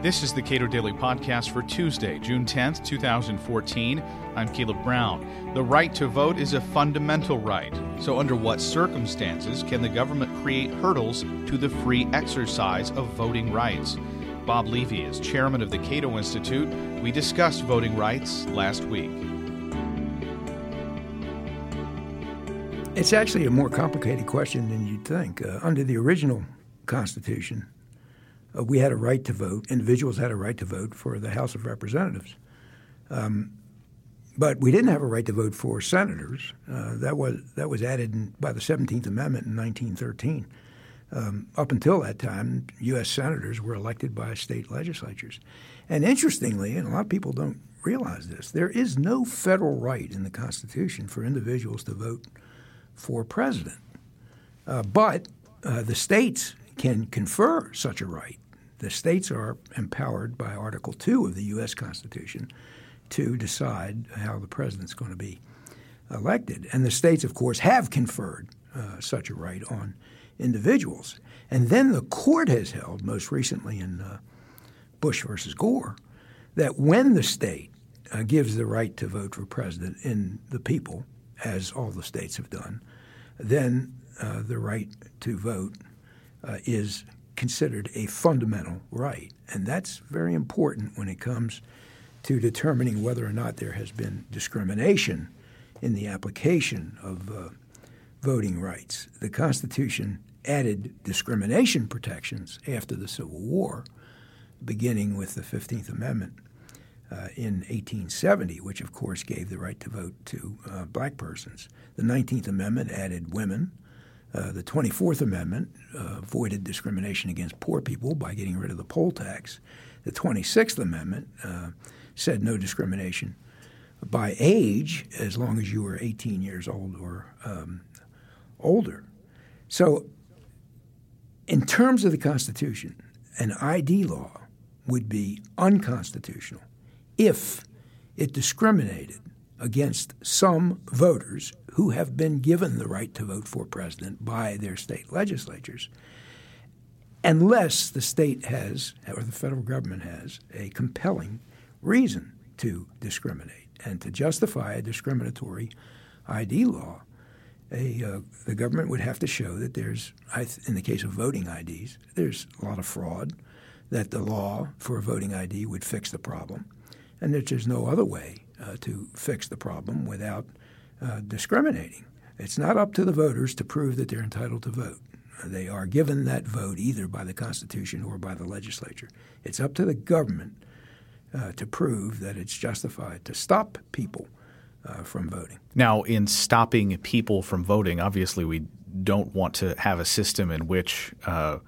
This is the Cato Daily Podcast for Tuesday, June 10th, 2014. I'm Caleb Brown. The right to vote is a fundamental right. So, under what circumstances can the government create hurdles to the free exercise of voting rights? Bob Levy is chairman of the Cato Institute. We discussed voting rights last week. It's actually a more complicated question than you'd think. Uh, under the original Constitution, uh, we had a right to vote. Individuals had a right to vote for the House of Representatives. Um, but we didn't have a right to vote for senators. Uh, that was that was added in, by the 17th Amendment in 1913. Um, up until that time, U.S. senators were elected by state legislatures. And interestingly, and a lot of people don't realize this, there is no federal right in the Constitution for individuals to vote for president. Uh, but uh, the states can confer such a right. The states are empowered by Article 2 of the U.S. Constitution to decide how the president's going to be elected. And the states, of course, have conferred uh, such a right on individuals. And then the court has held, most recently in uh, Bush versus Gore, that when the state uh, gives the right to vote for president in the people, as all the states have done, then uh, the right to vote uh, is considered a fundamental right. And that's very important when it comes to determining whether or not there has been discrimination in the application of uh, voting rights. The Constitution added discrimination protections after the Civil War, beginning with the 15th Amendment uh, in 1870, which of course gave the right to vote to uh, black persons. The 19th Amendment added women. Uh, the 24th Amendment uh, avoided discrimination against poor people by getting rid of the poll tax. The 26th Amendment uh, said no discrimination by age as long as you were 18 years old or um, older. So, in terms of the Constitution, an ID law would be unconstitutional if it discriminated against some voters who have been given the right to vote for president by their state legislatures, unless the state has, or the federal government has, a compelling reason to discriminate. And to justify a discriminatory ID law, a, uh, the government would have to show that there's, in the case of voting IDs, there's a lot of fraud, that the law for a voting ID would fix the problem, and that there's no other way uh, to fix the problem without uh, discriminating. It's not up to the voters to prove that they're entitled to vote. They are given that vote either by the Constitution or by the legislature. It's up to the government uh, to prove that it's justified to stop people uh, from voting. Now, in stopping people from voting, obviously we don't want to have a system in which uh,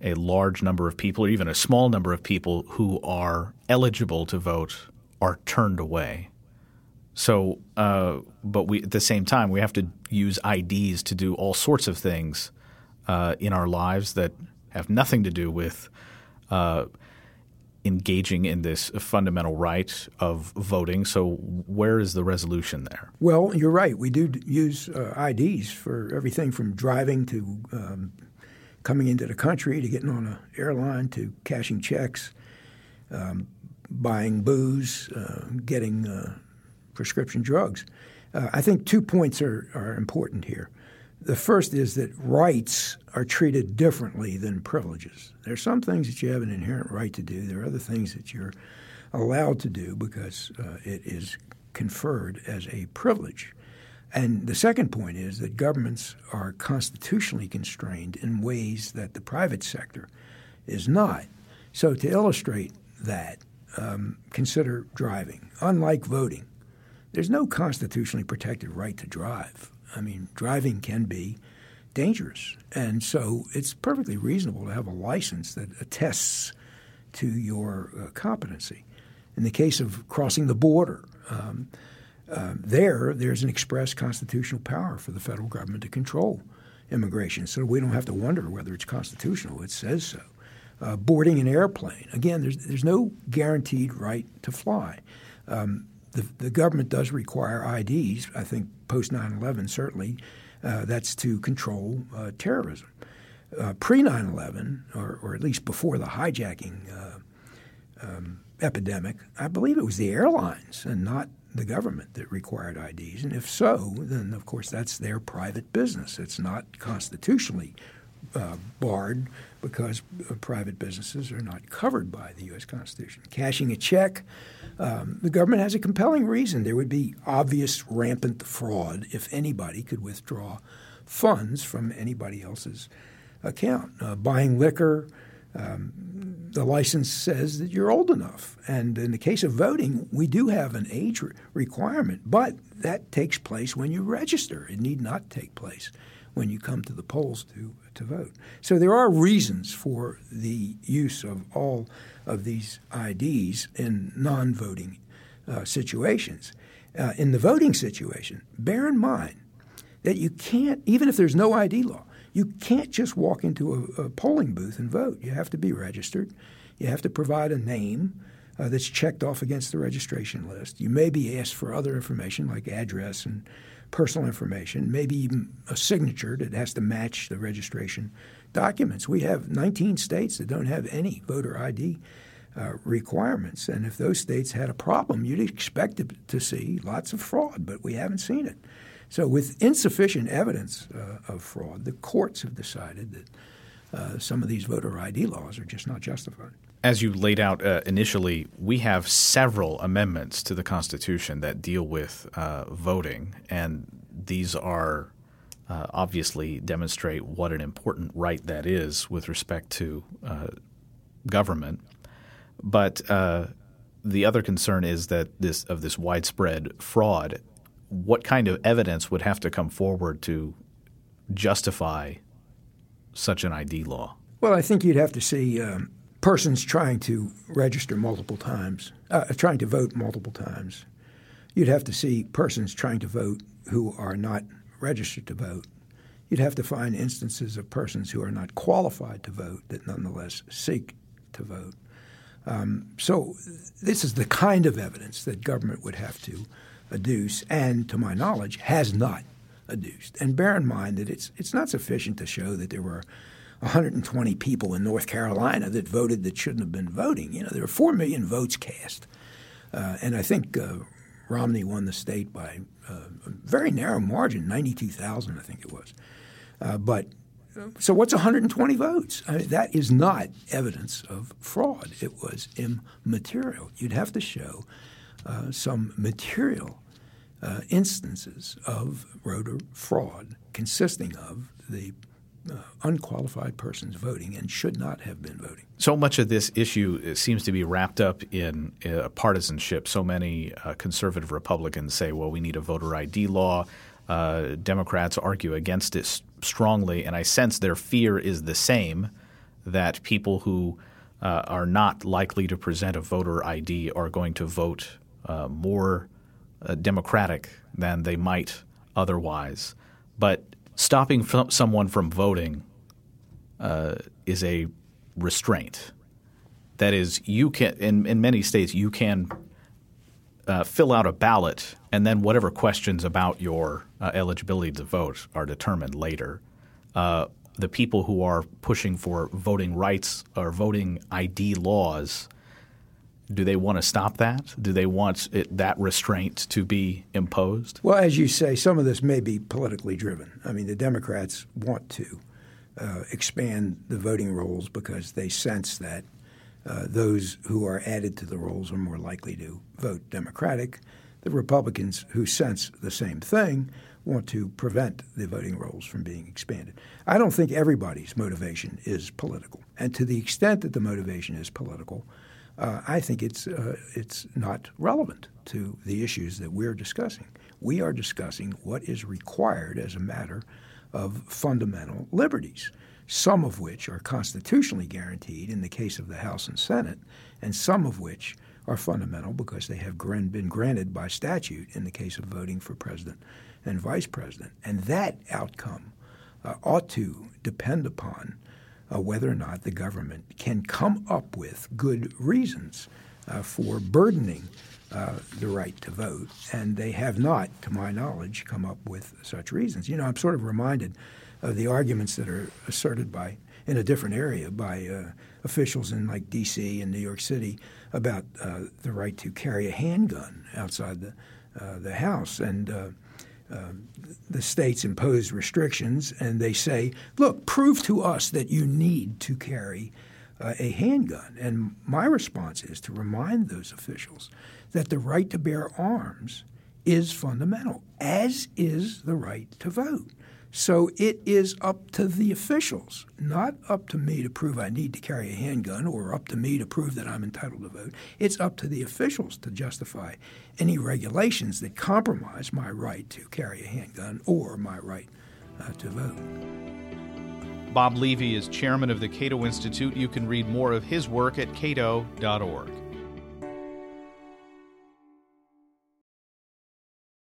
a large number of people, or even a small number of people who are eligible to vote, are turned away. So, uh, but we at the same time we have to use IDs to do all sorts of things uh, in our lives that have nothing to do with uh, engaging in this fundamental right of voting. So, where is the resolution there? Well, you're right. We do use uh, IDs for everything from driving to um, coming into the country to getting on an airline to cashing checks, um, buying booze, uh, getting uh, prescription drugs. Uh, I think two points are, are important here. The first is that rights are treated differently than privileges. There are some things that you have an inherent right to do. There are other things that you're allowed to do because uh, it is conferred as a privilege. And the second point is that governments are constitutionally constrained in ways that the private sector is not. So, to illustrate that, um, consider driving. Unlike voting, there's no constitutionally protected right to drive. I mean, driving can be dangerous. And so it's perfectly reasonable to have a license that attests to your uh, competency. In the case of crossing the border, um, uh, there, there's an express constitutional power for the federal government to control immigration. So we don't have to wonder whether it's constitutional. It says so. Uh, boarding an airplane, again, there's, there's no guaranteed right to fly. Um, the, the government does require IDs, I think post 9 11 certainly. Uh, that's to control uh, terrorism. Uh, Pre 9 11, or, at least before the hijacking uh, um, epidemic, I believe it was the airlines and not the government that required IDs. And if so, then of course that's their private business. It's not constitutionally uh, barred because uh, private businesses are not covered by the U.S. Constitution. Cashing a check, um, the government has a compelling reason. There would be obvious rampant fraud if anybody could withdraw funds from anybody else's account. Uh, buying liquor, um, the license says that you're old enough. And in the case of voting, we do have an age re- requirement, but that takes place when you register. It need not take place when you come to the polls to, to vote. So there are reasons for the use of all of these IDs in non voting uh, situations. Uh, in the voting situation, bear in mind that you can't, even if there's no ID law, you can't just walk into a, a polling booth and vote. You have to be registered. You have to provide a name uh, that's checked off against the registration list. You may be asked for other information like address and personal information, maybe even a signature that has to match the registration documents. We have 19 states that don't have any voter ID uh, requirements. And if those states had a problem, you'd expect to, see lots of fraud, but we haven't seen it. So, with insufficient evidence uh, of fraud, the courts have decided that uh, some of these voter ID laws are just not justified. As you laid out uh, initially, we have several amendments to the Constitution that deal with uh, voting, and these are uh, obviously demonstrate what an important right that is with respect to uh, government. But the other concern is that this of this widespread fraud what kind of evidence would have to come forward to justify such an ID law? Well, I think you'd have to see um, persons trying to register multiple times, uh, trying to vote multiple times. You'd have to see persons trying to vote who are not registered to vote. You'd have to find instances of persons who are not qualified to vote that nonetheless seek to vote. Um, so, this is the kind of evidence that government would have to adduce, and to my knowledge, has not adduced. And bear in mind that it's it's not sufficient to show that there were 120 people in North Carolina that voted that shouldn't have been voting. You know, there were four million votes cast, uh, and I think uh, Romney won the state by uh, a very narrow margin, 92,000, I think it was. Uh, but so what's 120 votes? I mean, that is not evidence of fraud. It was immaterial. You'd have to show uh, some material uh, instances of voter fraud consisting of the uh, unqualified persons voting and should not have been voting. So much of this issue seems to be wrapped up in uh, partisanship. So many uh, conservative Republicans say, well, we need a voter ID law. Uh, Democrats argue against it strongly, and I sense their fear is the same that people who uh, are not likely to present a voter ID are going to vote more democratic than they might otherwise. But stopping f- someone from voting uh, is a restraint. That is, you can in, in many states you can uh, fill out a ballot, and then whatever questions about your uh, eligibility to vote are determined later. Uh, the people who are pushing for voting rights or voting ID laws do they want to stop that? Do they want it, that restraint to be imposed? Well, as you say, some of this may be politically driven. I mean, the Democrats want to uh, expand the voting rolls because they sense that uh, those who are added to the rolls are more likely to vote Democratic. The Republicans, who sense the same thing, want to prevent the voting rolls from being expanded. I don't think everybody's motivation is political. And to the extent that the motivation is political, uh, I think it's uh, it's not relevant to the issues that we're discussing. We are discussing what is required as a matter of fundamental liberties, some of which are constitutionally guaranteed in the case of the House and Senate, and some of which are fundamental because they have been granted by statute in the case of voting for president and vice president. And that outcome uh, ought to depend upon uh, whether or not the government can come up with good reasons uh, for burdening uh, the right to vote. And they have not, to my knowledge, come up with such reasons. You know, I'm sort of reminded of the arguments that are asserted by in a different area by uh, officials in like D.C. and New York City about uh, the right to carry a handgun outside the uh, the house and. The states impose restrictions and they say, look, prove to us that you need to carry uh, a handgun. And my response is to remind those officials that the right to bear arms is fundamental, as is the right to vote. So it is up to the officials, not up to me to prove I need to carry a handgun or up to me to prove that I'm entitled to vote. It's up to the officials to justify any regulations that compromise my right to carry a handgun or my right uh, to vote. Bob Levy is chairman of the Cato Institute. You can read more of his work at cato.org.